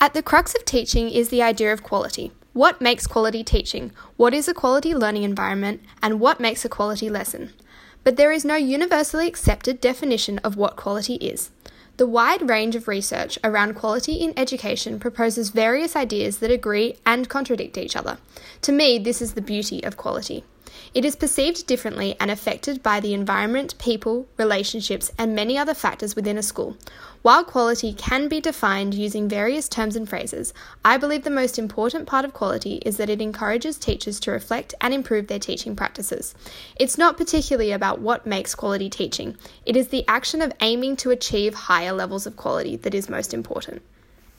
At the crux of teaching is the idea of quality. What makes quality teaching? What is a quality learning environment? And what makes a quality lesson? But there is no universally accepted definition of what quality is. The wide range of research around quality in education proposes various ideas that agree and contradict each other. To me, this is the beauty of quality. It is perceived differently and affected by the environment, people, relationships, and many other factors within a school. While quality can be defined using various terms and phrases, I believe the most important part of quality is that it encourages teachers to reflect and improve their teaching practices. It's not particularly about what makes quality teaching, it is the action of aiming to achieve higher levels of quality that is most important.